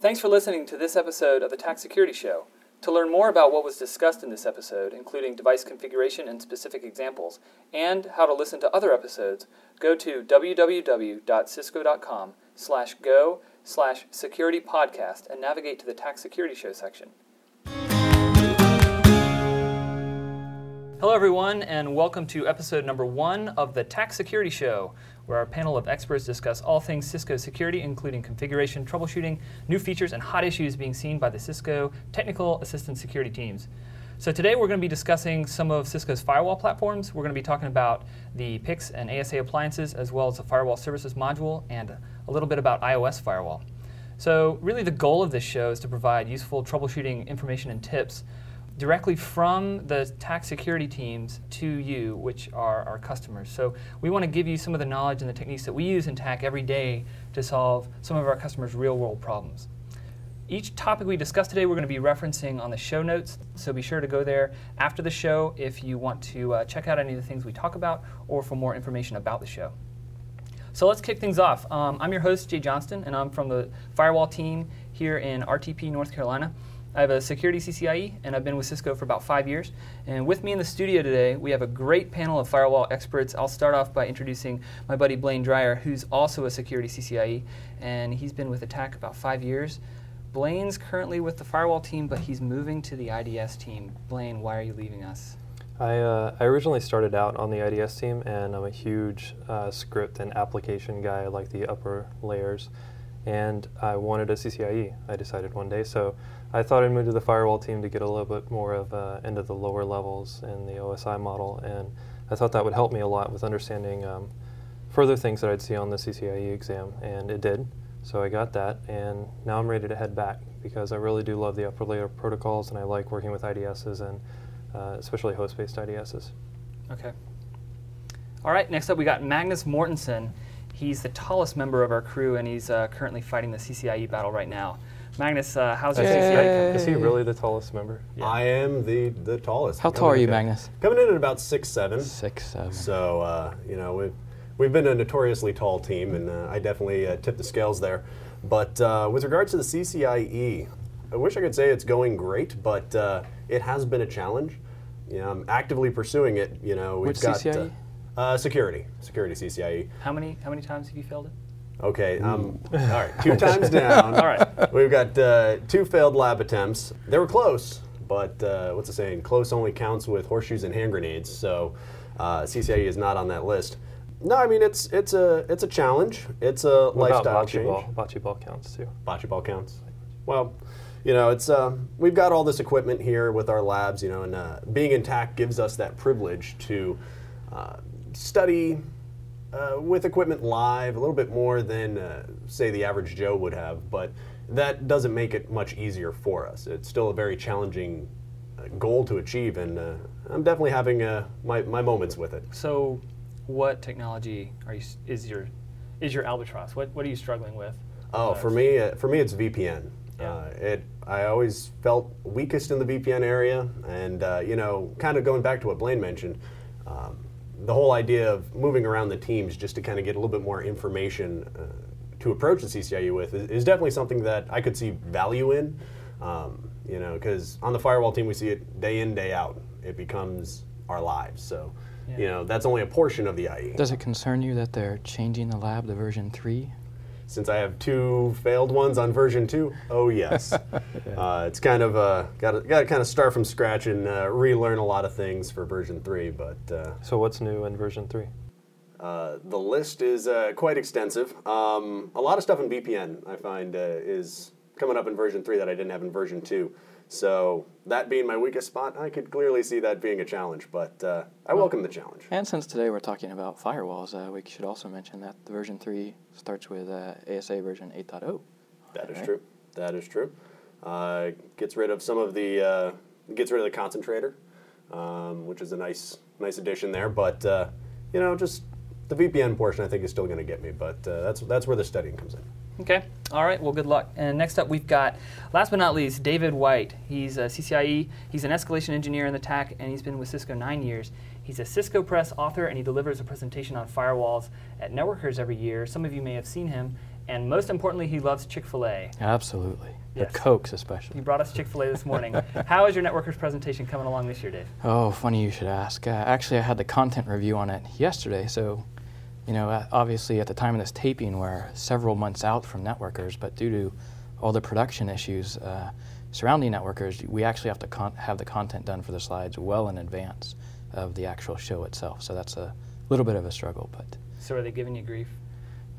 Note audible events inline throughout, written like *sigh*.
Thanks for listening to this episode of the TAC Security Show. To learn more about what was discussed in this episode, including device configuration and specific examples, and how to listen to other episodes, go to www.cisco.com slash go slash security podcast and navigate to the TAC Security Show section. Hello, everyone, and welcome to episode number one of the Tax Security Show, where our panel of experts discuss all things Cisco security, including configuration, troubleshooting, new features, and hot issues being seen by the Cisco technical assistance security teams. So today we're going to be discussing some of Cisco's firewall platforms. We're going to be talking about the PIX and ASA appliances, as well as the firewall services module, and a little bit about iOS firewall. So really the goal of this show is to provide useful troubleshooting information and tips directly from the TAC security teams to you, which are our customers. So we want to give you some of the knowledge and the techniques that we use in TAC every day to solve some of our customers' real world problems. Each topic we discuss today, we're going to be referencing on the show notes, so be sure to go there after the show if you want to uh, check out any of the things we talk about or for more information about the show. So let's kick things off. Um, I'm your host, Jay Johnston, and I'm from the firewall team here in RTP, North Carolina. I have a security CCIE, and I've been with Cisco for about five years. And with me in the studio today, we have a great panel of firewall experts. I'll start off by introducing my buddy Blaine Dreyer, who's also a security CCIE, and he's been with Attack about five years. Blaine's currently with the firewall team, but he's moving to the IDS team. Blaine, why are you leaving us? I, uh, I originally started out on the IDS team, and I'm a huge uh, script and application guy. Like the upper layers, and I wanted a CCIE. I decided one day, so I thought I'd move to the firewall team to get a little bit more of uh, into the lower levels in the OSI model, and I thought that would help me a lot with understanding um, further things that I'd see on the CCIE exam, and it did. So I got that, and now I'm ready to head back because I really do love the upper layer protocols, and I like working with IDSs and uh, especially host-based IDSs. Okay. All right. Next up, we got Magnus Mortensen. He's the tallest member of our crew, and he's uh, currently fighting the CCIE battle right now. Magnus, uh, how's your CCIE? Is he really the tallest member? Yeah. I am the the tallest. How tall are you, Magnus? Coming in at about six seven. Six seven. So uh, you know we've we've been a notoriously tall team, and uh, I definitely uh, tip the scales there. But uh, with regards to the CCIE, I wish I could say it's going great, but uh, it has been a challenge. You know, I'm actively pursuing it. You know, we've Which got CCIE? security, security CCIE. How many how many times have you failed it? Okay. Um, all right. Two times *laughs* down. all right. We've got uh, two failed lab attempts. They were close, but uh, what's the saying? Close only counts with horseshoes and hand grenades. So uh, CCIE is not on that list. No, I mean it's it's a it's a challenge. It's a what lifestyle about bocce change. ball? Bocce ball counts too. Bocce ball counts. Well, you know, it's uh, we've got all this equipment here with our labs. You know, and uh, being in TAC gives us that privilege to uh, study uh, with equipment live a little bit more than uh, say the average Joe would have, but that doesn't make it much easier for us. It's still a very challenging uh, goal to achieve, and uh, I'm definitely having uh, my, my moments with it. So, what technology are you, is your is your albatross? What what are you struggling with? Oh, for me, uh, for me, it's VPN. Yeah. Uh, it I always felt weakest in the VPN area, and uh, you know, kind of going back to what Blaine mentioned, um, the whole idea of moving around the teams just to kind of get a little bit more information uh, to approach the CCIE with is, is definitely something that I could see value in. Um, you know, because on the firewall team we see it day in day out. It becomes our lives. So, you know, that's only a portion of the IE. Does it concern you that they're changing the lab to version three? Since I have two failed ones on version two, oh yes, *laughs* uh, it's kind of uh, got to got to kind of start from scratch and uh, relearn a lot of things for version three. But uh, So what's new in version three? uh, the list is uh, quite extensive. Um, a lot of stuff in VPN I find uh, is coming up in version three that I didn't have in version two. So that being my weakest spot, I could clearly see that being a challenge. But uh, I welcome the challenge. And since today we're talking about firewalls, uh, we should also mention that the version three starts with uh, ASA version 8.0. That is Right. true. That is true. Uh, gets rid of some of the uh, gets rid of the concentrator, um, which is a nice nice addition there. But uh, you know, just the VPN portion, I think is still going to get me. But uh, that's that's where the studying comes in. Okay. All right. Well, good luck. And next up, we've got, last but not least, David White. He's a CCIE. He's an escalation engineer in the TAC, and he's been with Cisco nine years. He's a Cisco Press author, and he delivers a presentation on firewalls at Networkers every year. Some of you may have seen him. and most importantly, he loves Chick fil A. Absolutely. Yes. The Cokes, He especially. brought us Chick fil A this morning. *laughs* How is your Networkers presentation coming along this year, Dave? Oh, funny you should ask. Uh, actually, I had the content review on it yesterday, so, you know, uh, obviously at the time of this taping, we're several months out from Networkers, but due to all the production issues uh, surrounding Networkers, we actually have to con- have the content done for the slides well in advance of the actual show itself. So that's a little bit of a struggle, but So are they giving you grief?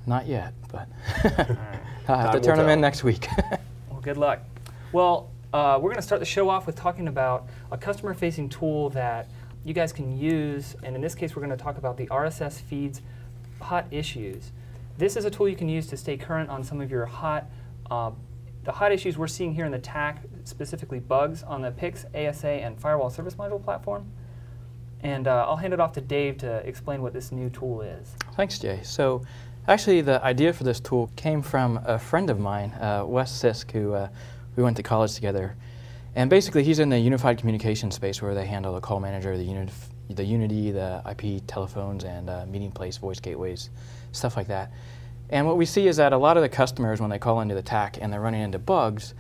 not yet. But right. *laughs* I'll have Time to turn them in next week. *laughs* Well, good luck. Well, uh, we're going to start the show off with talking about a customer facing tool that you guys can use. And in this case, we're going to talk about the RSS feeds hot issues. This is a tool you can use to stay current on some of your hot, uh, the hot issues we're seeing here in the TAC, specifically bugs on the PIX, ASA, and Firewall Service Module platform. And uh, I'll hand it off to Dave to explain what this new tool is. Thanks, Jay. So, actually, the idea for this tool came from a friend of mine, uh, Wes Sisk, who uh, we went to college together. And basically, he's in the unified communication space where they handle the call manager, the, unit, the Unity, the IP telephones, and uh, meeting place voice gateways, stuff like that. And what we see is that a lot of the customers, when they call into the TAC and they're running into bugs,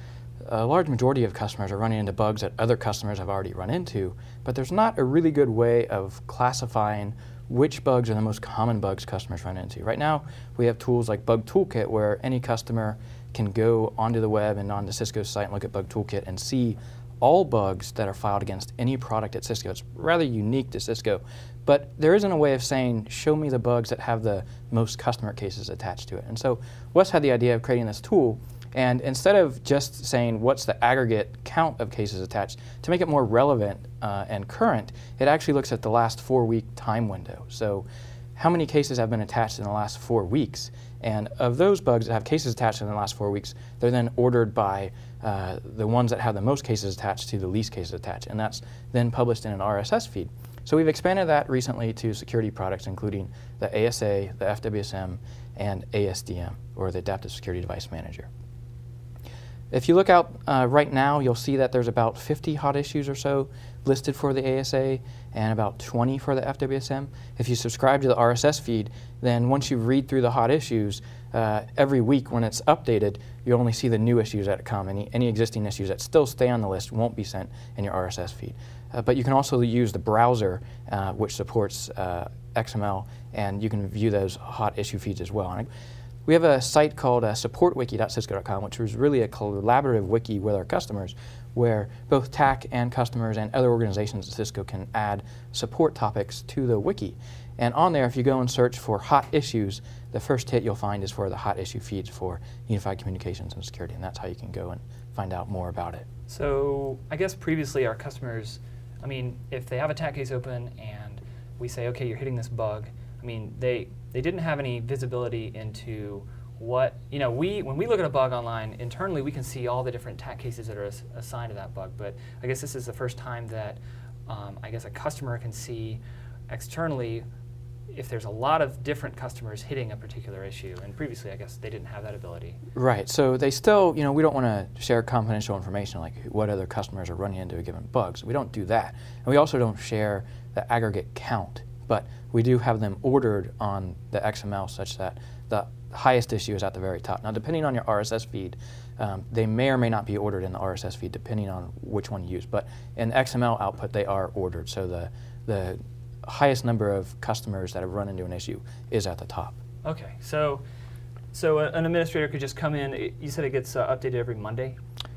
a large majority of customers are running into bugs that other customers have already run into, but there's not a really good way of classifying which bugs are the most common bugs customers run into. Right now, we have tools like Bug Toolkit where any customer can go onto the web and onto Cisco's site and look at Bug Toolkit and see all bugs that are filed against any product at Cisco. It's rather unique to Cisco, but there isn't a way of saying, show me the bugs that have the most customer cases attached to it. And so Wes had the idea of creating this tool, and instead of just saying what's the aggregate count of cases attached, to make it more relevant uh, and current, it actually looks at the last four week time window. So how many cases have been attached in the last four weeks? And of those bugs that have cases attached in the last four weeks, they're then ordered by uh, the ones that have the most cases attached to the least cases attached, and that's then published in an RSS feed. So we've expanded that recently to security products, including the ASA, the FWSM, and ASDM, or the Adaptive Security Device Manager. If you look out uh, right now, you'll see that there's about 50 hot issues or so listed for the ASA and about 20 for the FWSM. If you subscribe to the RSS feed, then once you read through the hot issues, uh, every week when it's updated, you only see the new issues that come. Any, any existing issues that still stay on the list won't be sent in your RSS feed. Uh, but you can also use the browser, uh, which supports uh, XML, and you can view those hot issue feeds as well. And we have a site called uh, supportwiki.cisco.com, which is really a collaborative wiki with our customers, where both TAC and customers and other organizations at Cisco can add support topics to the wiki. And on there, if you go and search for hot issues, the first hit you'll find is for the hot issue feeds for unified communications and security, and that's how you can go and find out more about it. So I guess previously our customers, I mean, if they have a TAC case open and we say, okay, you're hitting this bug, I mean, they they didn't have any visibility into what you know. We when we look at a bug online internally, we can see all the different TAC cases that are as, assigned to that bug. But I guess this is the first time that um, I guess a customer can see externally if there's a lot of different customers hitting a particular issue. And previously, I guess they didn't have that ability. Right. So they still, you know, we don't want to share confidential information like what other customers are running into a given bug. So we don't do that. And we also don't share the aggregate count. But we do have them ordered on the XML such that the highest issue is at the very top. Now, depending on your RSS feed, um, they may or may not be ordered in the RSS feed depending on which one you use. But in XML output, they are ordered. So the the highest number of customers that have run into an issue is at the top. Okay, so so an administrator could just come in. You said it gets uh, updated every Monday.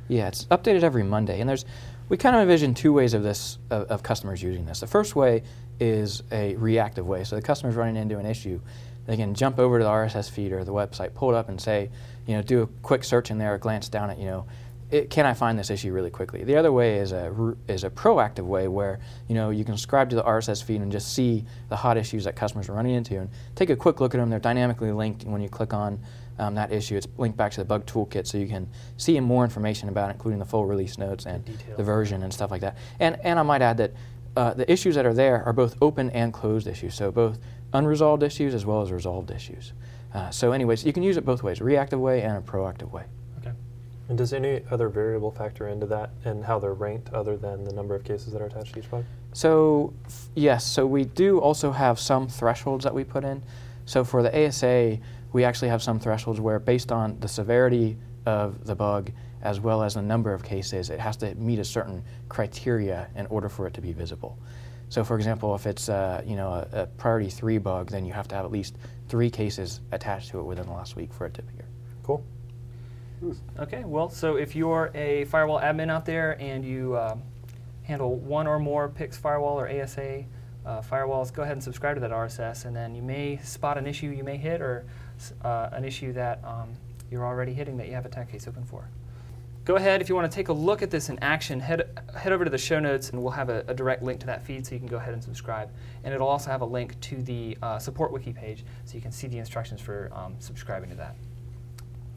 Yeah, it's updated every Monday, and there's we kind of envision two ways of this of, of customers using this. The first way is a reactive way, so the customer's running into an issue, they can jump over to the RSS feed or the website, pull it up, and say, you know, do a quick search in there, glance down at, you know, it, can I find this issue really quickly? The other way is a is a proactive way where you know you can subscribe to the RSS feed and just see the hot issues that customers are running into and take a quick look at them. They're dynamically linked when you click on um, that issue. It's linked back to the bug toolkit, so you can see more information about it, including the full release notes and details. the version and stuff like that. And and I might add that uh, the issues that are there are both open and closed issues, so both unresolved issues as well as resolved issues. Uh, so, anyways, you can use it both ways: reactive way and a proactive way. And does any other variable factor into that and how they're ranked other than the number of cases that are attached to each bug? So yes, so we do also have some thresholds that we put in. So for the ASA, we actually have some thresholds where, based on the severity of the bug as well as the number of cases, it has to meet a certain criteria in order for it to be visible. So, for example, if it's uh, you know a, a, priority three bug, then you have to have at least three cases attached to it within the last week for it to appear. Cool. Okay, well, so if you're a firewall admin out there and you uh, handle one or more PIX firewall or ASA uh, firewalls, go ahead and subscribe to that RSS, and then you may spot an issue you may hit or uh, an issue that um, you're already hitting that you have a TAC case open for. Go ahead, if you want to take a look at this in action, head, head over to the show notes and we'll have a, a direct link to that feed so you can go ahead and subscribe. And it'll also have a link to the uh, support wiki page so you can see the instructions for um, subscribing to that.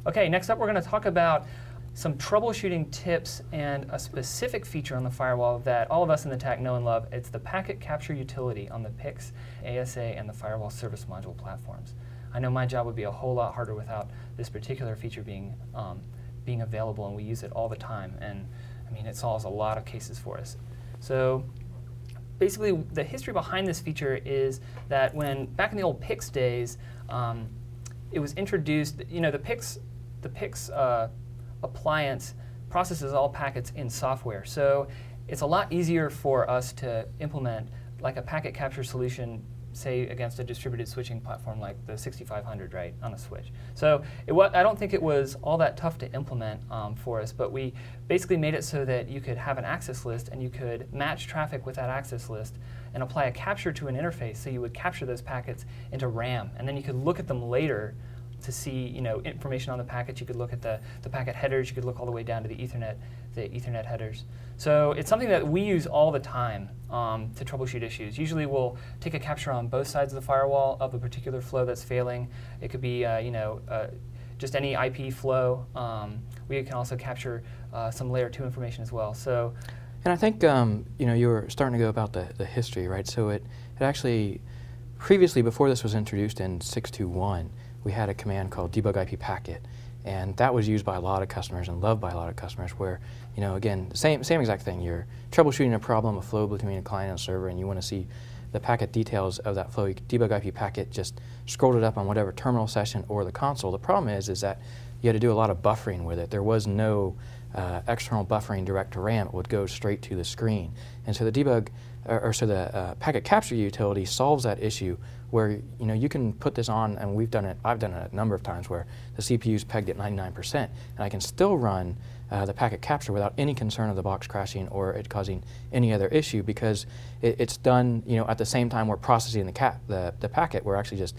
Okay, next up we're going to talk about some troubleshooting tips and a specific feature on the firewall that all of us in the TAC know and love. It's the packet capture utility on the PIX, ASA, and the firewall service module platforms. I know my job would be a whole lot harder without this particular feature being, um, being available, and we use it all the time. And I mean, it solves a lot of cases for us. So basically, the history behind this feature is that when back in the old PIX days, um, it was introduced. You know, the PIX, the PIX uh, appliance processes all packets in software. So it's a lot easier for us to implement like a packet capture solution say against a distributed switching platform like the 6500 right on a switch so i don't think it was all that tough to implement um, for us but we basically made it so that you could have an access list and you could match traffic with that access list and apply a capture to an interface so you would capture those packets into ram and then you could look at them later to see you know information on the packets. You could look at the, the packet headers. You could look all the way down to the Ethernet the Ethernet headers. So it's something that we use all the time um, to troubleshoot issues. Usually we'll take a capture on both sides of the firewall of a particular flow that's failing. It could be uh, you know uh, just any IP flow. Um, we can also capture uh, some layer two information as well. So. And I think um, you know you were starting to go about the, the history, right? So it, it actually previously before this was introduced in 621 we had a command called debug IP packet. And that was used by a lot of customers and loved by a lot of customers where, you know, again, same, same exact thing. You're troubleshooting a problem, a flow between a client and a server, and you want to see the packet details of that flow. You debug IP packet, just scrolled it up on whatever terminal session or the console. The problem is, is that you had to do a lot of buffering with it. There was no uh, external buffering direct to RAM. It would go straight to the screen. And so the debug, or, or so the uh, packet capture utility solves that issue where you know you can put this on, and we've done it. I've done it a number of times where the CPU is pegged at 99%, and I can still run uh, the packet capture without any concern of the box crashing or it causing any other issue because it, it's done you know at the same time we're processing the, cap, the, the packet. We're actually just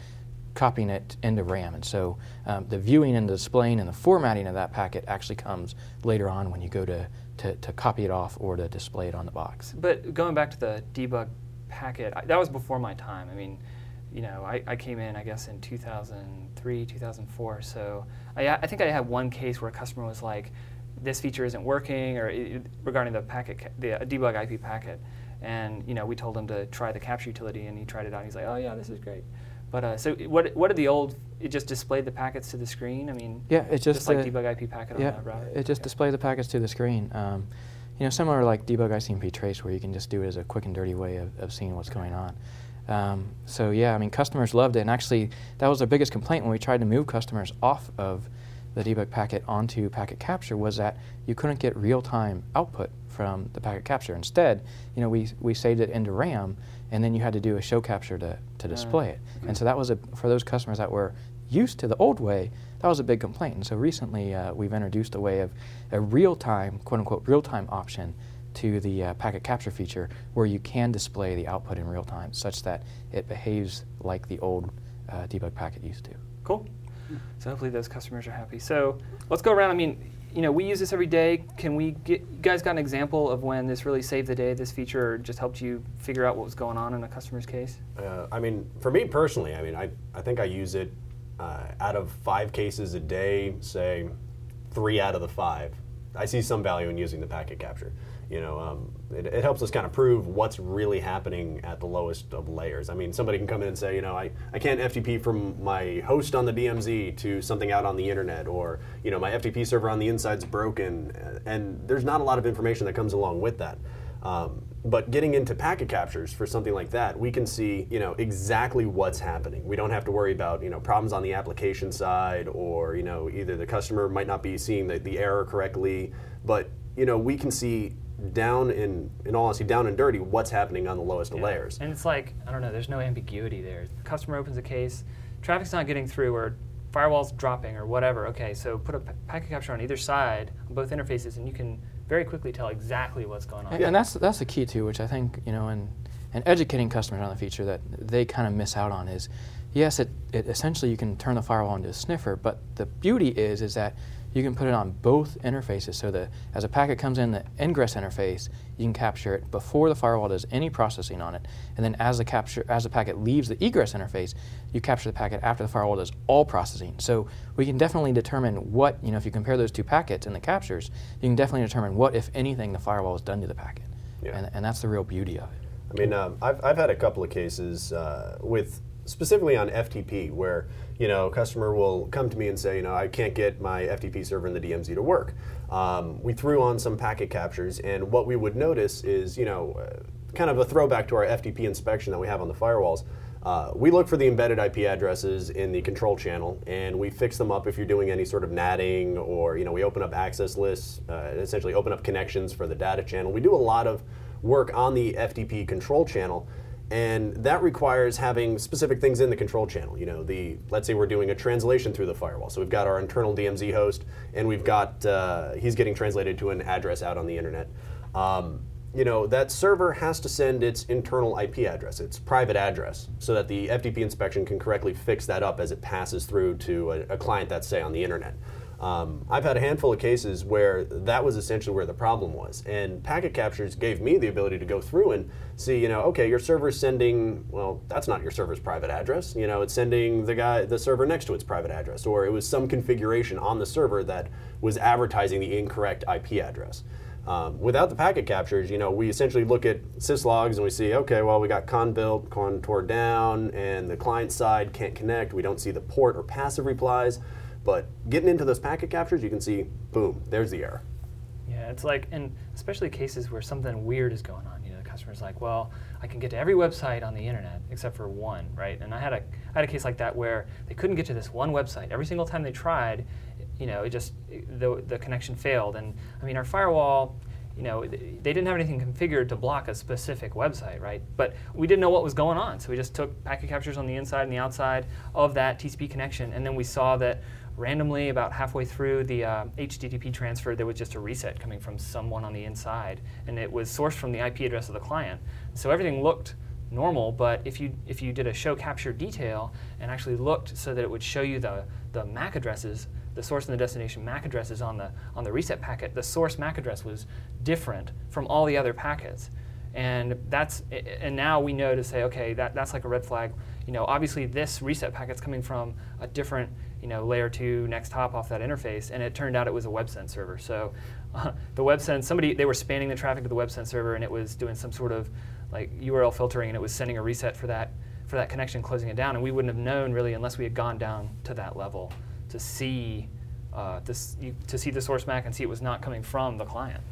copying it into RAM, and so um, the viewing and the displaying and the formatting of that packet actually comes later on when you go to, to, to copy it off or to display it on the box. But going back to the debug packet, I, that was before my time. I mean you know, I, I came in, I guess, in 2003, 2004. So I, I think I had one case where a customer was like, this feature isn't working, or it, regarding the packet, the debug IP packet. And you know, we told him to try the capture utility, and he tried it out. And he's like, "Oh yeah, this is great." But uh, so what? What did the old? It just displayed the packets to the screen. I mean, yeah, it just, just like debug IP packet yeah, on that router. it just displayed the packets to the screen. Um, you know, similar like debug ICMP trace, where you can just do it as a quick and dirty way of, of seeing what's going on. Um, so yeah, I mean, customers loved it, and actually, that was our biggest complaint when we tried to move customers off of the debug packet onto packet capture was that you couldn't get real-time output from the packet capture. Instead, you know, we, we saved it into RAM, and then you had to do a show capture to, to display it. And so that was a, for those customers that were used to the old way, that was a big complaint. And so recently, uh, we've introduced a way of a real-time, quote-unquote, real-time option to the uh, packet capture feature where you can display the output in real time such that it behaves like the old uh, debug packet used to. Cool. So hopefully those customers are happy. So let's go around. I mean, you know, we use this every day. Can we get, you guys got an example of when this really saved the day, this feature, or just helped you figure out what was going on in a customer's case? Uh, I mean, for me personally, I mean, I, I think I use it uh, out of five cases a day, say three out of the five. I see some value in using the packet capture you know, um, it, it, helps us kind of prove what's really happening at the lowest of layers. I mean, somebody can come in and say, you know, I, I can't FTP from my host on the DMZ to something out on the internet, or, you know, my FTP server on the inside's broken, and there's not a lot of information that comes along with that. Um, but getting into packet captures for something like that, we can see you know exactly what's happening. We don't have to worry about you know problems on the application side, or you know either the customer might not be seeing the, the error correctly, but you know we can see down in in all honesty down and dirty what's happening on the lowest of Yeah. layers. And it's like, I don't know, there's no ambiguity there. The Customer opens a case, traffic's not getting through, or firewall's dropping, or whatever. Okay, so put a packet capture on either side, on both interfaces, and you can very quickly tell exactly what's going on. And, and that's that's the key too, which I think you know, and and educating customers on the feature that they kind of miss out on is, yes, it, it essentially you can turn the firewall into a sniffer, but the beauty is is that you can put it on both interfaces. So that as a packet comes in the ingress interface, you can capture it before the firewall does any processing on it, and then as the capture as the packet leaves the egress interface, you capture the packet after the firewall does all processing. So we can definitely determine what you know if you compare those two packets in the captures, you can definitely determine what if anything the firewall has done to the packet, Yeah. and, and that's the real beauty of it. I mean, um, I've, I've had a couple of cases uh, with specifically on FTP where you know a customer will come to me and say, you know, I can't get my FTP server in the DMZ to work. Um, we threw on some packet captures, and what we would notice is, you know, uh, kind of a throwback to our FTP inspection that we have on the firewalls. Uh, we look for the embedded IP addresses in the control channel, and we fix them up if you're doing any sort of natting, or you know, we open up access lists, uh, essentially open up connections for the data channel. We do a lot of work on the FTP control channel, and that requires having specific things in the control channel. You know, the let's say we're doing a translation through the firewall, so we've got our internal DMZ host, and we've got uh, he's getting translated to an address out on the internet. Um, you know, that server has to send its internal IP address, its private address, so that the FTP inspection can correctly fix that up as it passes through to a, a client that's, say, on the internet. Um, I've had a handful of cases where that was essentially where the problem was. And packet captures gave me the ability to go through and see, you know, okay, your server's sending, well, that's not your server's private address. You know, it's sending the guy, the server next to its private address, or it was some configuration on the server that was advertising the incorrect IP address. Um, without the packet captures, you know, we essentially look at syslogs and we see, okay, well, we got con built, con tore down, and the client side can't connect. We don't see the port or passive replies. But getting into those packet captures, you can see, boom, there's the error. Yeah, it's like, and especially cases where something weird is going on. You know, the customer's like, "Well, I can get to every website on the internet except for one, right?" And I had a, I had a case like that where they couldn't get to this one website. Every single time they tried, you know, it just the the connection failed. And I mean, our firewall. You know, they didn't have anything configured to block a specific website, right? But we didn't know what was going on, so we just took packet captures on the inside and the outside of that TCP connection, and then we saw that randomly about halfway through the uh, HTTP transfer, there was just a reset coming from someone on the inside, and it was sourced from the IP address of the client. So everything looked normal, but if you if you did a show capture detail and actually looked so that it would show you the the MAC addresses, the source and the destination MAC addresses on the on the reset packet, the source MAC address was different from all the other packets and that's and now we know to say okay that, that's like a red flag you know obviously this reset packet's coming from a different you know layer 2 next hop off that interface and it turned out it was a websense server. So uh, the websense somebody they were spanning the traffic to the websense server and it was doing some sort of like url filtering and it was sending a reset for that for that connection closing it down. And we wouldn't have known really unless we had gone down to that level to see uh, this, you, to see the source mac and see it was not coming from the client.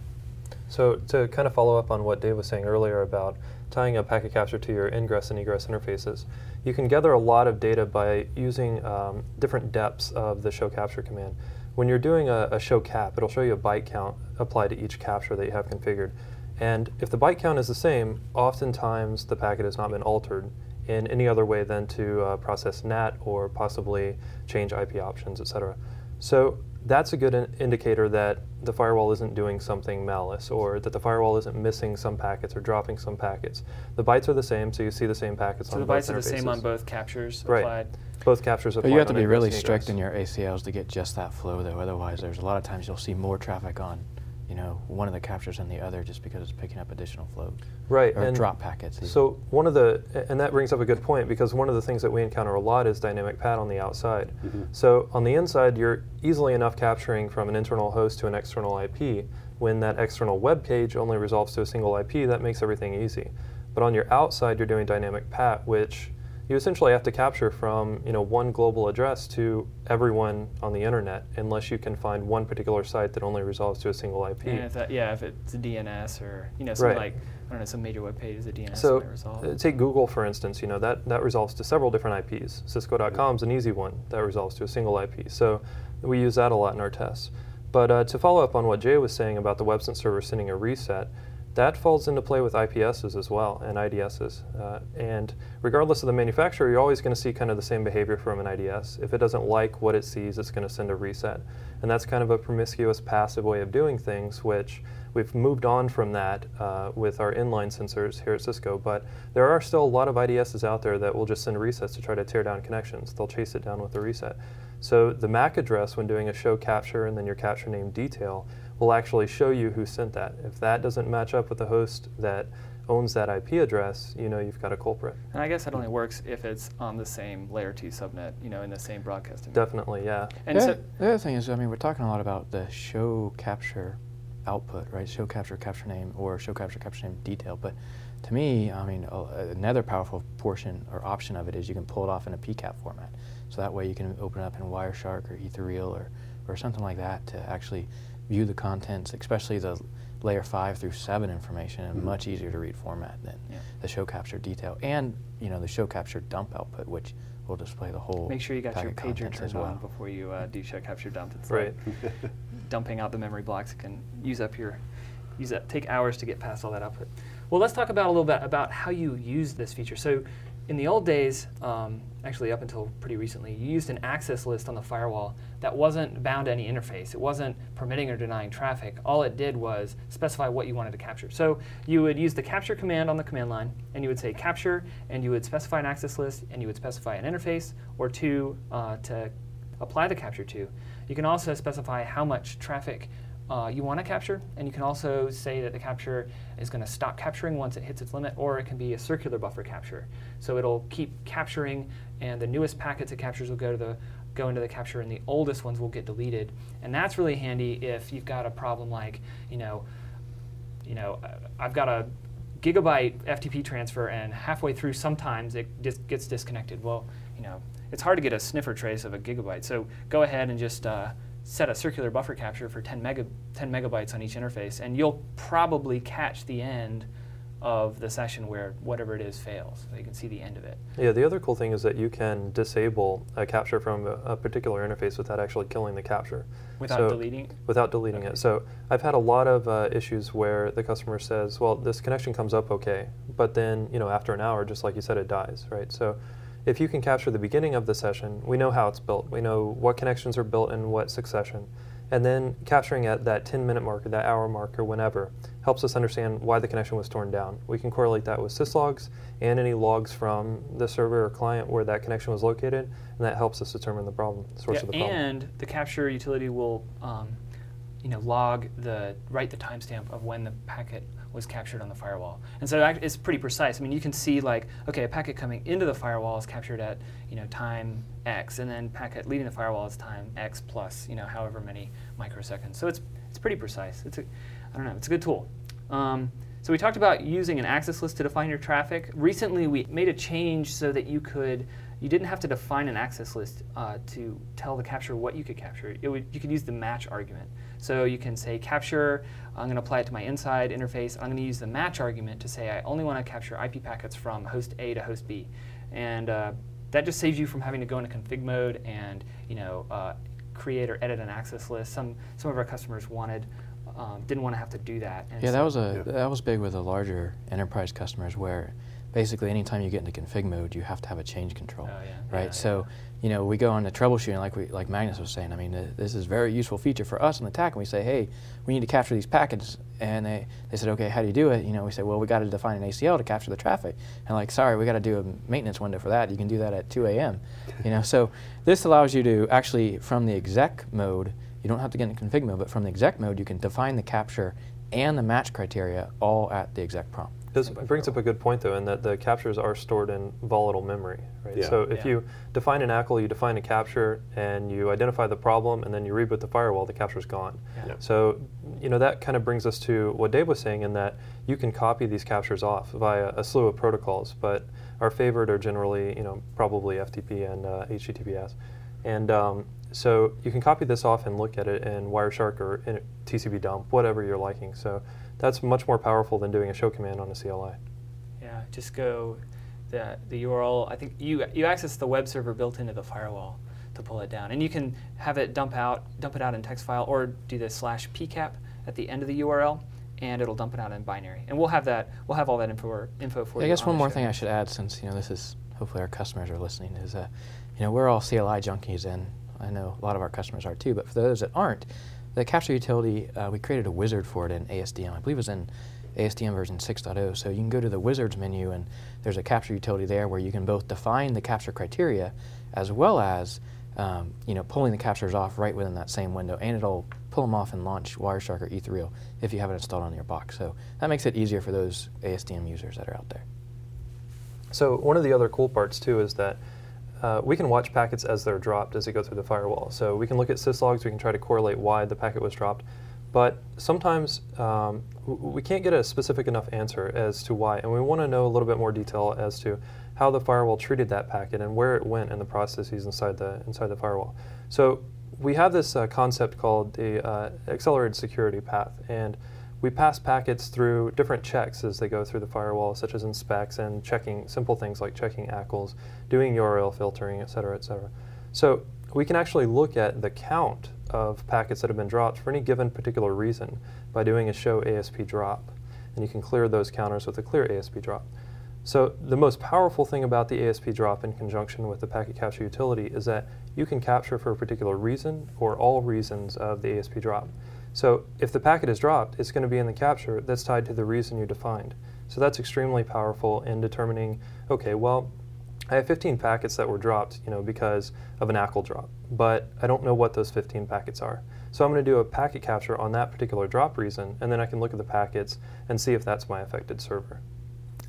So to kind of follow up on what Dave was saying earlier about tying a packet capture to your ingress and egress interfaces, you can gather a lot of data by using um, different depths of the show capture command. When you're doing a, a show cap, it'll show you a byte count applied to each capture that you have configured. And if the byte count is the same, oftentimes the packet has not been altered in any other way than to uh, process NAT or possibly change IP options, et cetera. So that's a good in- indicator that the firewall isn't doing something malice or that the firewall isn't missing some packets or dropping some packets. The bytes are the same, so you see the same packets so on the both bytes are the same on both captures Right. applied Both captures But you have to be really strict in your ACLs to get just that flow, though. Otherwise, there's a lot of times you'll see more traffic on, you know, one of the captures and the other, just because it's picking up additional flow Right, or and drop packets. even. So one of the, and that brings up a good point because one of the things that we encounter a lot is dynamic PAT on the outside. Mm-hmm. So on the inside, you're easily enough capturing from an internal host to an external IP. When that external web page only resolves to a single IP, that makes everything easy. But on your outside, you're doing dynamic pat, which you essentially have to capture from you know one global address to everyone on the internet, unless you can find one particular site that only resolves to a single IP. And if that, yeah, if it's a DNS or you know something Right. like I don't know some major web page is a DNS So might resolve. uh, take Google for instance. You know that that resolves to several different IPs. Cisco.com is an easy one that resolves to a single IP. So we use that a lot in our tests. But uh, to follow up on what Jay was saying about the WebSense server sending a reset, that falls into play with IPSs as well and IDSs. Uh, and regardless of the manufacturer, you're always going to see kind of the same behavior from an IDS. If it doesn't like what it sees, it's going to send a reset. And that's kind of a promiscuous, passive way of doing things, which we've moved on from that uh, with our inline sensors here at Cisco. But there are still a lot of IDSs out there that will just send resets to try to tear down connections. They'll chase it down with a reset. So the MAC address, when doing a show capture and then your capture name detail, will actually show you who sent that. If that doesn't match up with the host that owns that IP address, you know you've got a culprit. and I guess that only works if it's on the same layer two subnet, you know, in the same broadcasting. Definitely, yeah. And the, so, other- the other thing is, I mean, we're talking a lot about the show capture output, right? Show capture capture name or show capture capture name detail. But to me, I mean, uh, another powerful portion or option of it is you can pull it off in a PCAP format. So that way you can open it up in Wireshark or Ethereal or, or something like that to actually view the contents, especially the layer five through seven information in a much easier to read format than Yeah. the show capture detail and you know the show capture dump output, which will display the whole. make sure you got your packet pager contents as turned on before you uh, do show capture dump. It's Right. like *laughs* dumping out the memory blocks It can use up your use up take hours to get past all that output. Well, let's talk about a little bit about how you use this feature. So, in the old days, um, actually up until pretty recently, you used an access list on the firewall that wasn't bound to any interface. It wasn't permitting or denying traffic. All it did was specify what you wanted to capture. So you would use the capture command on the command line, and you would say capture, and you would specify an access list, and you would specify an interface or two uh, to apply the capture to. You can also specify how much traffic uh, you want to capture, and you can also say that the capture is going to stop capturing once it hits its limit, or it can be a circular buffer capture. So it'll keep capturing, and the newest packets it captures will go to the go into the capture, and the oldest ones will get deleted. And that's really handy if you've got a problem like, you know, you know, uh, I've got a gigabyte FTP transfer, and halfway through, sometimes it just gets disconnected. Well, you know, it's hard to get a sniffer trace of a gigabyte. So go ahead and just uh, set a circular buffer capture for 10, mega, 10 megabytes on each interface, and you'll probably catch the end of the session where whatever it is fails. So you can see the end of it. Yeah, the other cool thing is that you can disable a capture from a, a particular interface without actually killing the capture. Without So- deleting? Without deleting Okay. it. So I've had a lot of uh, issues where the customer says, well, this connection comes up okay, but then, you know, after an hour, just like you said, it dies, right? So if you can capture the beginning of the session, we know how it's built. We know what connections are built in what succession. And then capturing at that 10 minute mark or that hour mark or whenever helps us understand why the connection was torn down. We can correlate that with syslogs and any logs from the server or client where that connection was located, and that helps us determine the problem, source Yeah, of the problem. and the capture utility will, um, you know, log the write the timestamp of when the packet was captured on the firewall, and so it's pretty precise. I mean, you can see like, okay, a packet coming into the firewall is captured at you know time X, and then packet leaving the firewall is time X plus you know however many microseconds. So it's it's pretty precise. It's a, I don't know, it's a good tool. Um, so we talked about using an access list to define your traffic. Recently, we made a change so that you could you didn't have to define an access list uh, to tell the capture what you could capture. Would, you could use the match argument. So you can say capture, I'm going to apply it to my inside interface. I'm going to use the match argument to say I only want to capture IP packets from host A to host B. And uh, that just saves you from having to go into config mode and you know uh, create or edit an access list. Some, some of our customers wanted, um, didn't want to have to do that. And Yeah, that was a Yeah. that was big with the larger enterprise customers where basically anytime you get into config mode, you have to have a change control, Oh, yeah. right? Yeah, so, you know, we go on to troubleshooting like we like Magnus was saying. I mean, th- this is a very useful feature for us in the TAC, and we say, hey, we need to capture these packets, and they, they said, okay, how do you do it? You know, we say, well, we got to define an ACL to capture the traffic, and like, sorry, we got to do a maintenance window for that. You can do that at 2 a.m. you know, so this allows you to actually from the exec mode. You don't have to get into config mode, but from the exec mode, you can define the capture and the match criteria all at the exec prompt. This brings up a good point, though, in that the captures are stored in volatile memory, right? Yeah. So if Yeah. you define an ACL, you define a capture, and you identify the problem, and then you reboot the firewall, the capture's gone. Yeah. Yeah. So, you know, that kind of brings us to what Dave was saying in that you can copy these captures off via a slew of protocols, but our favorite are generally, you know, probably FTP and uh, HTTPS. And um, so you can copy this off and look at it in Wireshark or in TCP dump, whatever you're liking. So that's much more powerful than doing a show command on a CLI. Yeah, just go the the URL. I think you you access the web server built into the firewall to pull it down, and you can have it dump out dump it out in text file or do the slash pcap at the end of the URL, and it'll dump it out in binary. And we'll have that. We'll have all that info info for Yeah, you. I guess on one the more show thing I should add, since you know this is hopefully our customers are listening, is uh, you know we're all CLI junkies, and I know a lot of our customers are too. But for those that aren't, the capture utility uh, we created a wizard for it in ASDM. I believe it was in ASDM version 6.0. So you can go to the wizards menu, and there's a capture utility there where you can both define the capture criteria, as well as um, you know pulling the captures off right within that same window, and it'll pull them off and launch Wireshark or Ethereal if you have it installed on your box. So that makes it easier for those ASDM users that are out there. So one of the other cool parts too is that uh, we can watch packets as they're dropped as they go through the firewall. So we can look at syslogs, we can try to correlate why the packet was dropped, but sometimes um, we can't get a specific enough answer as to why, and we want to know a little bit more detail as to how the firewall treated that packet and where it went in the processes inside the inside the firewall. So we have this uh, concept called the uh, accelerated security path, and we pass packets through different checks as they go through the firewall, such as inspects and checking simple things like checking ACLs, doing URL filtering, et cetera, et cetera. So we can actually look at the count of packets that have been dropped for any given particular reason by doing a show ASP drop. And you can clear those counters with a clear ASP drop. So the most powerful thing about the ASP drop in conjunction with the packet capture utility is that you can capture for a particular reason or all reasons of the ASP drop. So if the packet is dropped, it's going to be in the capture that's tied to the reason you defined. So that's extremely powerful in determining, okay, well, I have 15 packets that were dropped, you know, because of an ACL drop, but I don't know what those 15 packets are. So I'm going to do a packet capture on that particular drop reason, and then I can look at the packets and see if that's my affected server.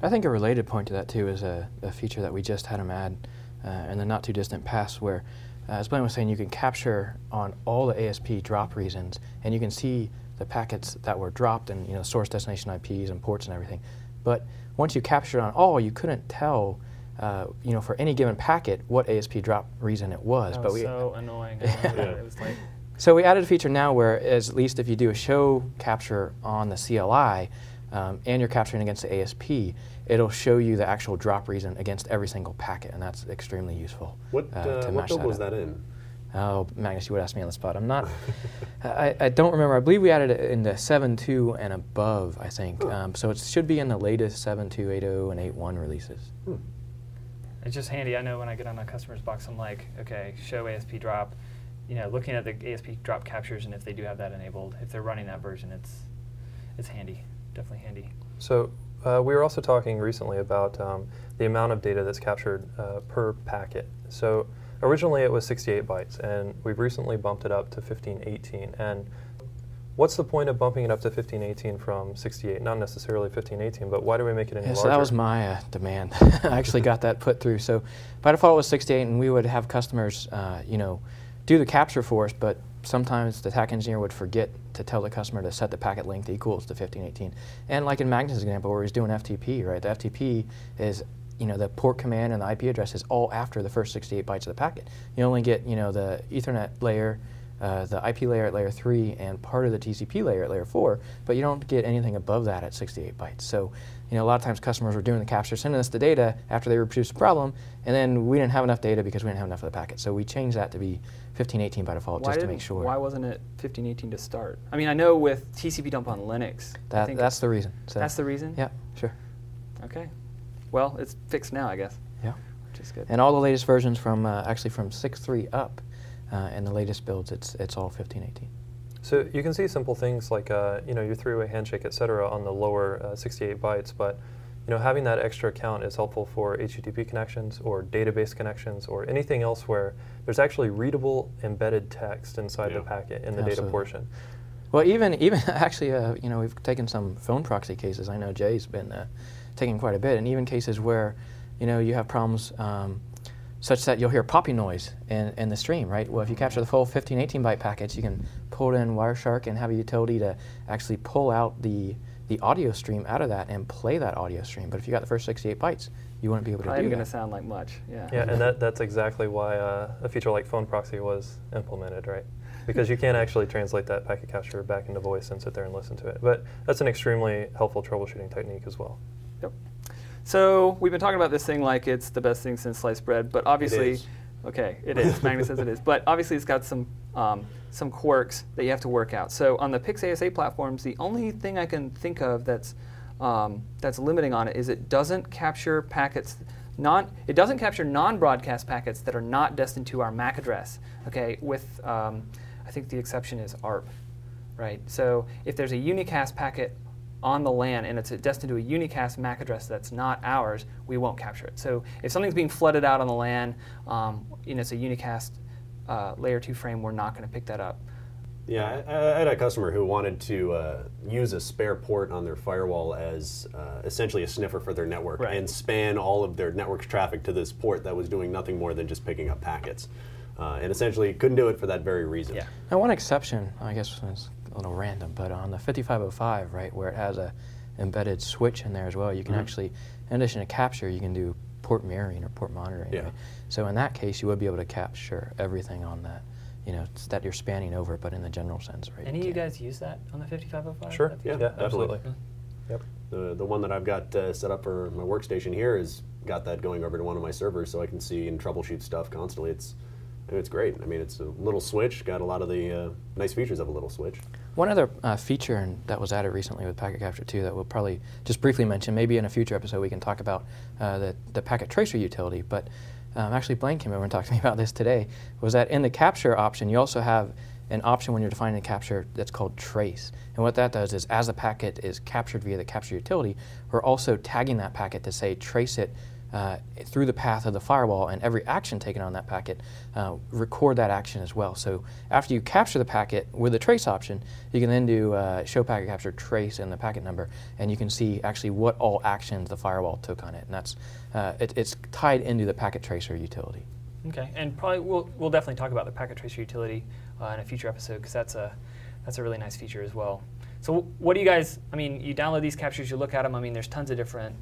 I think a related point to that too is a, a feature that we just had them add uh, in the not too distant past, where, as Blaine was saying, you can capture on all the ASP drop reasons, and you can see the packets that were dropped and you know source destination IPs and ports and everything. But once you captured on all, you couldn't tell, uh, you know, for any given packet what ASP drop reason it was. That but was we so annoying. Yeah. It was like so we added a feature now where, as at least if you do a show capture on the CLI um, and you're capturing against the ASP, it'll show you the actual drop reason against every single packet, and that's extremely useful. What, uh, uh, to what match build that was up. that in? Oh, Magnus, you would ask me on the spot. I'm not. *laughs* I, I don't remember. I believe we added it in the 7.2 and above. I think. Um, so it should be in the latest 7.2, 8.0, and 8.1 releases. It's just handy. I know when I get on a customer's box, I'm like, okay, show ASP drop. You know, looking at the ASP drop captures, and if they do have that enabled, if they're running that version, it's it's handy. Definitely handy. So uh, we were also talking recently about um, the amount of data that's captured uh, per packet. So originally it was 68 bytes, and we've recently bumped it up to 1518. And what's the point of bumping it up to 1518 from 68? Not necessarily 1518, but why do we make it any Yeah, larger? so that was my uh, demand. *laughs* I actually got that put through. So by default it was 68, and we would have customers, uh, you know, do the capture for us, but sometimes the TAC engineer would forget to tell the customer to set the packet length equals to 1518. And like in Magnus' example where he's doing FTP, right? The FTP is, you know, the port command and the IP address is all after the first 68 bytes of the packet. You only get, you know, the Ethernet layer, uh, the IP layer at layer 3, and part of the TCP layer at layer 4, but you don't get anything above that at 68 bytes. So, you know, a lot of times customers were doing the capture, sending us the data after they reproduced the problem, and then we didn't have enough data because we didn't have enough of the packet. So we changed that to be 1518 by default just to make sure. Why wasn't it 1518 to start? I mean, I know with TCP dump on Linux. I that, think that's the reason. So, that's the reason. Yeah, sure. Okay. Well, it's fixed now, I guess, Yeah. which is good. And all the latest versions from uh, actually from 6.3 up, uh, and the latest builds, it's it's all 1518. So you can see simple things like uh, you know your three-way handshake, et cetera, on the lower uh, 68 bytes, but you know having that extra count is helpful for HTTP connections or database connections or anything else where there's actually readable embedded text inside Yeah. the packet in the data portion. Well, even even *laughs* actually, uh, you know, we've taken some phone proxy cases. I know Jay's been uh, taking quite a bit, and even cases where, you know, you have problems um, such that you'll hear popping noise in, in the stream, right? Well, if you capture the full 15, 18 byte packets, you can pull it in Wireshark and have a utility to actually pull out the the audio stream out of that and play that audio stream. But if you got the first 68 bytes, you wouldn't be able to Probably do going that. to sound like much. Yeah. Yeah, and that, that's exactly why uh, a feature like phone proxy was implemented, right? Because you can't actually translate that packet capture back into voice and sit there and listen to it. But that's an extremely helpful troubleshooting technique as well. Yep. So we've been talking about this thing like it's the best thing since sliced bread, but obviously, is. okay, it is. *laughs* Magnus says it is, but obviously it's got some um, some quirks that you have to work out. So on the PixASA platforms, the only thing I can think of that's um, that's limiting on it is it doesn't capture packets. Non, it doesn't capture non-broadcast packets that are not destined to our MAC address. Okay, with um, I think the exception is ARP, right? So if there's a unicast packet on the LAN and it's destined to a unicast MAC address that's not ours, we won't capture it. So if something's being flooded out on the LAN, um, and it's a unicast uh, layer two frame, we're not going to pick that up. Yeah, I, I had a customer who wanted to uh, use a spare port on their firewall as uh, essentially a sniffer for their network Right. and span all of their network traffic to this port that was doing nothing more than just picking up packets. Uh, and essentially couldn't do it for that very reason. Yeah. Now, one exception, I guess it's a little random, but on the 5505, right, where it has a embedded switch in there as well, you can Mhm. actually, in addition to capture, you can do port mirroring or port monitoring. Yeah. Right? So in that case, you would be able to capture everything on that, you know, s- that you're spanning over, but in the general sense, right? Any of you guys use that on the 5505? Sure. That Yeah, feature? absolutely. definitely. Yep. The, the one that I've got uh, set up for my workstation here has got that going over to one of my servers so I can see and troubleshoot stuff constantly. It's It's great. I mean, it's a little switch, got a lot of the uh, nice features of a little switch. One other uh, feature that was added recently with Packet Capture 2 that we'll probably just briefly mention, maybe in a future episode we can talk about uh, the, the Packet Tracer utility, but um, actually Blaine came over and *laughs* talked to me about this today, was that in the capture option you also have an option when you're defining a capture that's called trace. And what that does is as the packet is captured via the capture utility, we're also tagging that packet to say trace it uh, through the path of the firewall and every action taken on that packet, uh, record that action as well. So after you capture the packet with the trace option, you can then do uh, show packet capture trace and the packet number, and you can see actually what all actions the firewall took on it. And that's uh, it, it's tied into the packet tracer utility. Okay, and probably we'll, we'll definitely talk about the packet tracer utility uh, in a future episode because that's a that's a really nice feature as well. So what do you guys? I mean, you download these captures, you look at them. I mean, there's tons of different,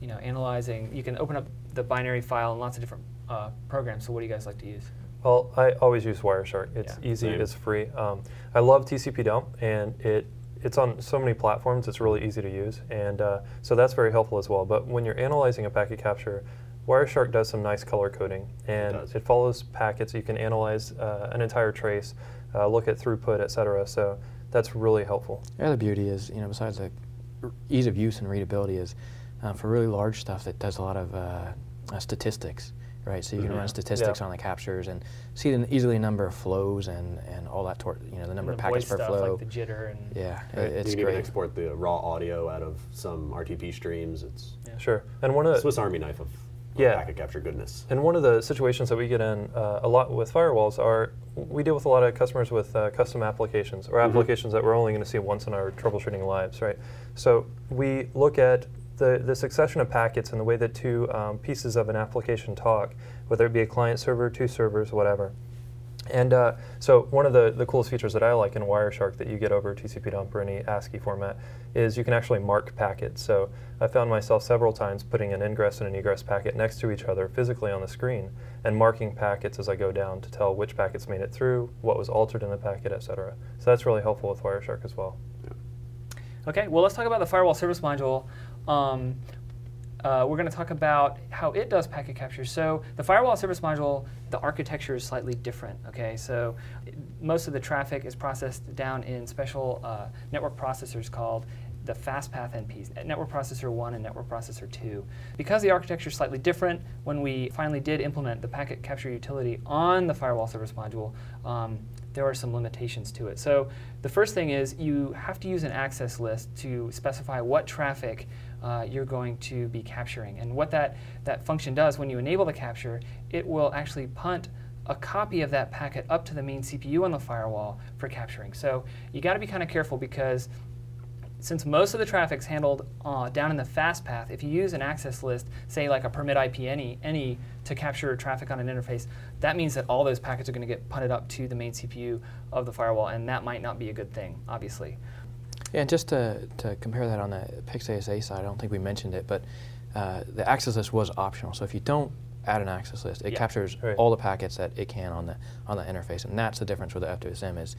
you know, analyzing. You can open up the binary file in lots of different uh, programs. So what do you guys like to use? Well, I always use Wireshark. It's Yeah. easy, Same. it's free. Um, I love TCP dump, and it it's on so many platforms. It's really easy to use, and uh, so that's very helpful as well. But when you're analyzing a packet capture, Wireshark does some nice color coding, and does. it, follows packets. You can analyze uh, an entire trace, uh, look at throughput, et cetera. So that's really helpful. The other beauty is, you know, besides the ease of use and readability, is uh, for really large stuff that does a lot of uh, uh, statistics, right? So you can Mhm. run statistics Yeah. on the captures and see the, easily the number of flows and, and all that, tor- you know, the number And of the packets voice per stuff, flow. like the jitter and yeah, Right. it- it's you can great. even export the raw audio out of some RTP streams. It's Yeah. Sure. And one of the, Swiss Army knife of Yeah. packet capture goodness. And one of the situations that we get in uh, a lot with firewalls are we deal with a lot of customers with uh, custom applications or Mhm. applications that we're only going to see once in our troubleshooting lives, right? So we look at the, the succession of packets and the way that two um, pieces of an application talk, whether it be a client server, two servers, whatever. And uh, so one of the, the coolest features that I like in Wireshark that you get over TCP dump or any ASCII format is you can actually mark packets. So I found myself several times putting an ingress and an egress packet next to each other physically on the screen and marking packets as I go down to tell which packets made it through, what was altered in the packet, et cetera. So that's really helpful with Wireshark as well. Okay, well, let's talk about the firewall service module. Um, uh, we're going to talk about how it does packet capture. So the firewall service module, the architecture is slightly different. Okay, so most of the traffic is processed down in special uh, network processors called the FastPath NPs, Network Processor 1 and Network Processor 2. Because the architecture is slightly different, when we finally did implement the packet capture utility on the firewall service module, um, there are some limitations to it. So the first thing is you have to use an access list to specify what traffic uh, you're going to be capturing. And what that, that function does when you enable the capture, it will actually punt a copy of that packet up to the main CPU on the firewall for capturing. So you got to be kind of careful because since most of the traffic's handled uh, down in the fast path, if you use an access list, say like a permit IP any, any to capture traffic on an interface, that means that all those packets are going to get punted up to the main CPU of the firewall, and that might not be a good thing, obviously. Yeah, and just to, to compare that on the PIX ASA side, I don't think we mentioned it, but uh, the access list was optional. So if you don't add an access list, it Yeah. captures Right. all the packets that it can on the on the interface, and that's the difference with the FWSM is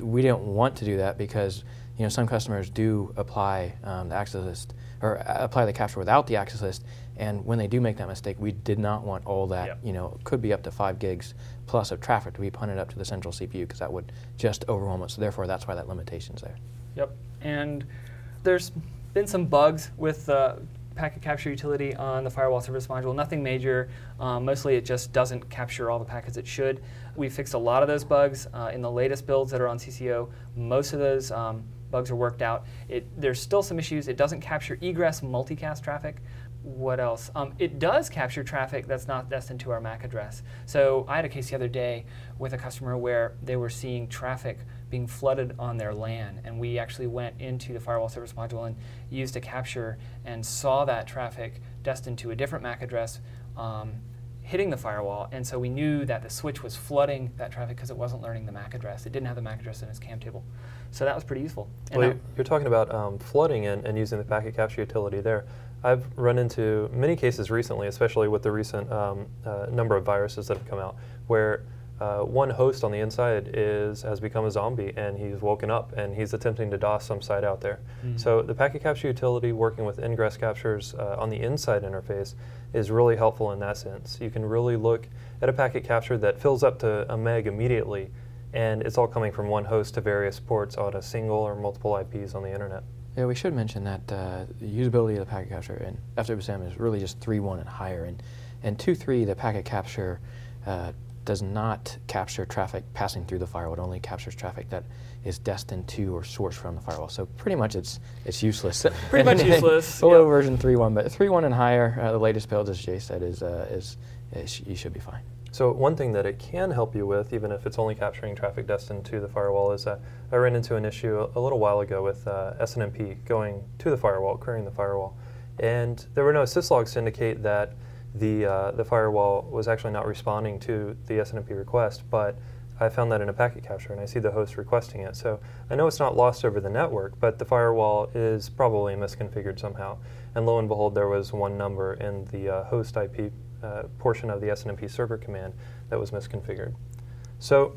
we don't want to do that because you know some customers do apply um, the access list or uh, apply the capture without the access list, and when they do make that mistake, we did not want all that Yep. you know could be up to five gigs plus of traffic to be punted up to the central CPU because that would just overwhelm it. So therefore, that's why that limitation's there. Yep. And there's been some bugs with the packet capture utility on the firewall service module. Nothing major. Um, mostly it just doesn't capture all the packets it should. We fixed a lot of those bugs uh, in the latest builds that are on CCO. Most of those um, bugs are worked out. It, there's still some issues. It doesn't capture egress multicast traffic. What else? Um, it does capture traffic that's not destined to our MAC address. So I had a case the other day with a customer where they were seeing traffic being flooded on their LAN, and we actually went into the firewall service module and used a capture and saw that traffic destined to a different MAC address. Um, hitting the firewall, and so we knew that the switch was flooding that traffic because it wasn't learning the MAC address. It didn't have the MAC address in its CAM table, so that was pretty useful. And Well, you're talking about um, flooding and, and using the packet capture utility there. I've run into many cases recently, especially with the recent um, uh, number of viruses that have come out, where uh, one host on the inside is has become a zombie and he's woken up and he's attempting to DOS some site out there. Mhm. So the packet capture utility, working with ingress captures uh, on the inside interface, is really helpful in that sense. You can really look at a packet capture that fills up to a meg immediately, and it's all coming from one host to various ports on a single or multiple IPs on the internet. Yeah, we should mention that uh, the usability of the packet capture in FWSM is really just 3.1 and higher. And, and 2.3, the packet capture uh, does not capture traffic passing through the firewall. It only captures traffic that is destined to or sourced from the firewall. So pretty much it's it's useless. *laughs* Pretty much useless, *laughs* Below yep. version 3.1, but 3.1 and higher, uh, the latest build, as Jay said, is uh, is, is you should be fine. So one thing that it can help you with, even if it's only capturing traffic destined to the firewall, is uh, I ran into an issue a, a little while ago with uh, SNMP going to the firewall, querying the firewall, and there were no syslogs to indicate that the uh, the firewall was actually not responding to the SNMP request, but I found that in a packet capture, and I see the host requesting it. So I know it's not lost over the network, but the firewall is probably misconfigured somehow. And lo and behold, there was one number in the uh, host IP uh, portion of the SNMP server command that was misconfigured. So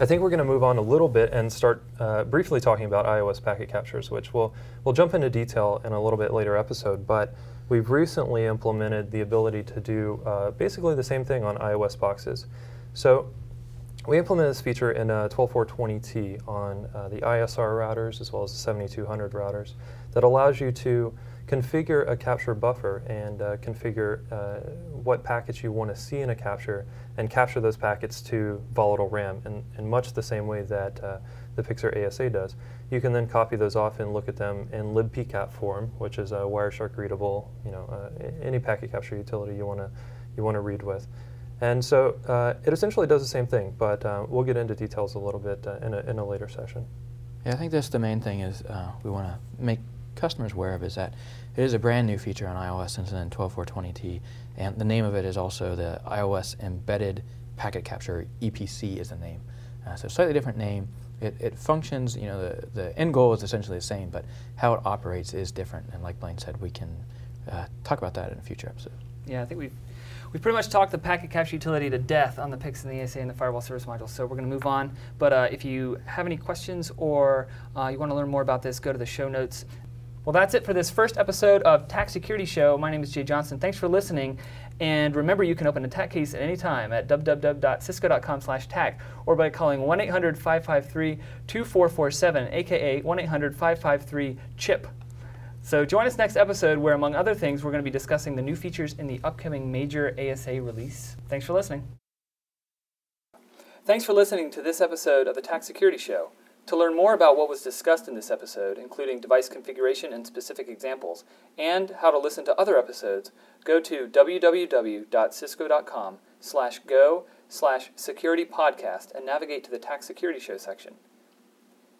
I think we're going to move on a little bit and start uh, briefly talking about IOS packet captures, which we'll, we'll jump into detail in a little bit later episode. But we've recently implemented the ability to do uh, basically the same thing on IOS boxes. So we implemented this feature in uh, 12420T on uh, the ISR routers as well as the 7200 routers that allows you to configure a capture buffer and uh, configure uh, what packets you want to see in a capture and capture those packets to volatile RAM in, in much the same way that uh, the PIX or ASA does. You can then copy those off and look at them in libpcap form, which is a Wireshark readable, you know, uh, any packet capture utility you want to you want to read with. And so uh, it essentially does the same thing, but uh, we'll get into details a little bit uh, in, a, in a later session. Yeah, I think that's the main thing is uh, we want to make customers aware of is that it is a brand new feature on IOS since then 12.420t, and the name of it is also the IOS Embedded Packet Capture EPC is the name. Uh, so slightly different name. It, it functions, you know, the, the end goal is essentially the same, but how it operates is different. And like Blaine said, we can uh, talk about that in a future episode. Yeah, I think we've we've pretty much talked the packet capture utility to death on the PIX and the ASA and the firewall service module. So we're going to move on. But uh, if you have any questions or uh, you want to learn more about this, go to the show notes. Well, that's it for this first episode of TAC Security Show. My name is Jay Johnson. Thanks for listening. And remember, you can open a TAC case at any time at www.cisco.com slash TAC or by calling 1-800-553-2447, aka 1-800-553-CHIP. So join us next episode where, among other things, we're going to be discussing the new features in the upcoming major ASA release. Thanks for listening. Thanks for listening to this episode of the TAC Security Show. To learn more about what was discussed in this episode, including device configuration and specific examples, and how to listen to other episodes, go to www.cisco.com slash go slash security podcast and navigate to the TAC Security Show section.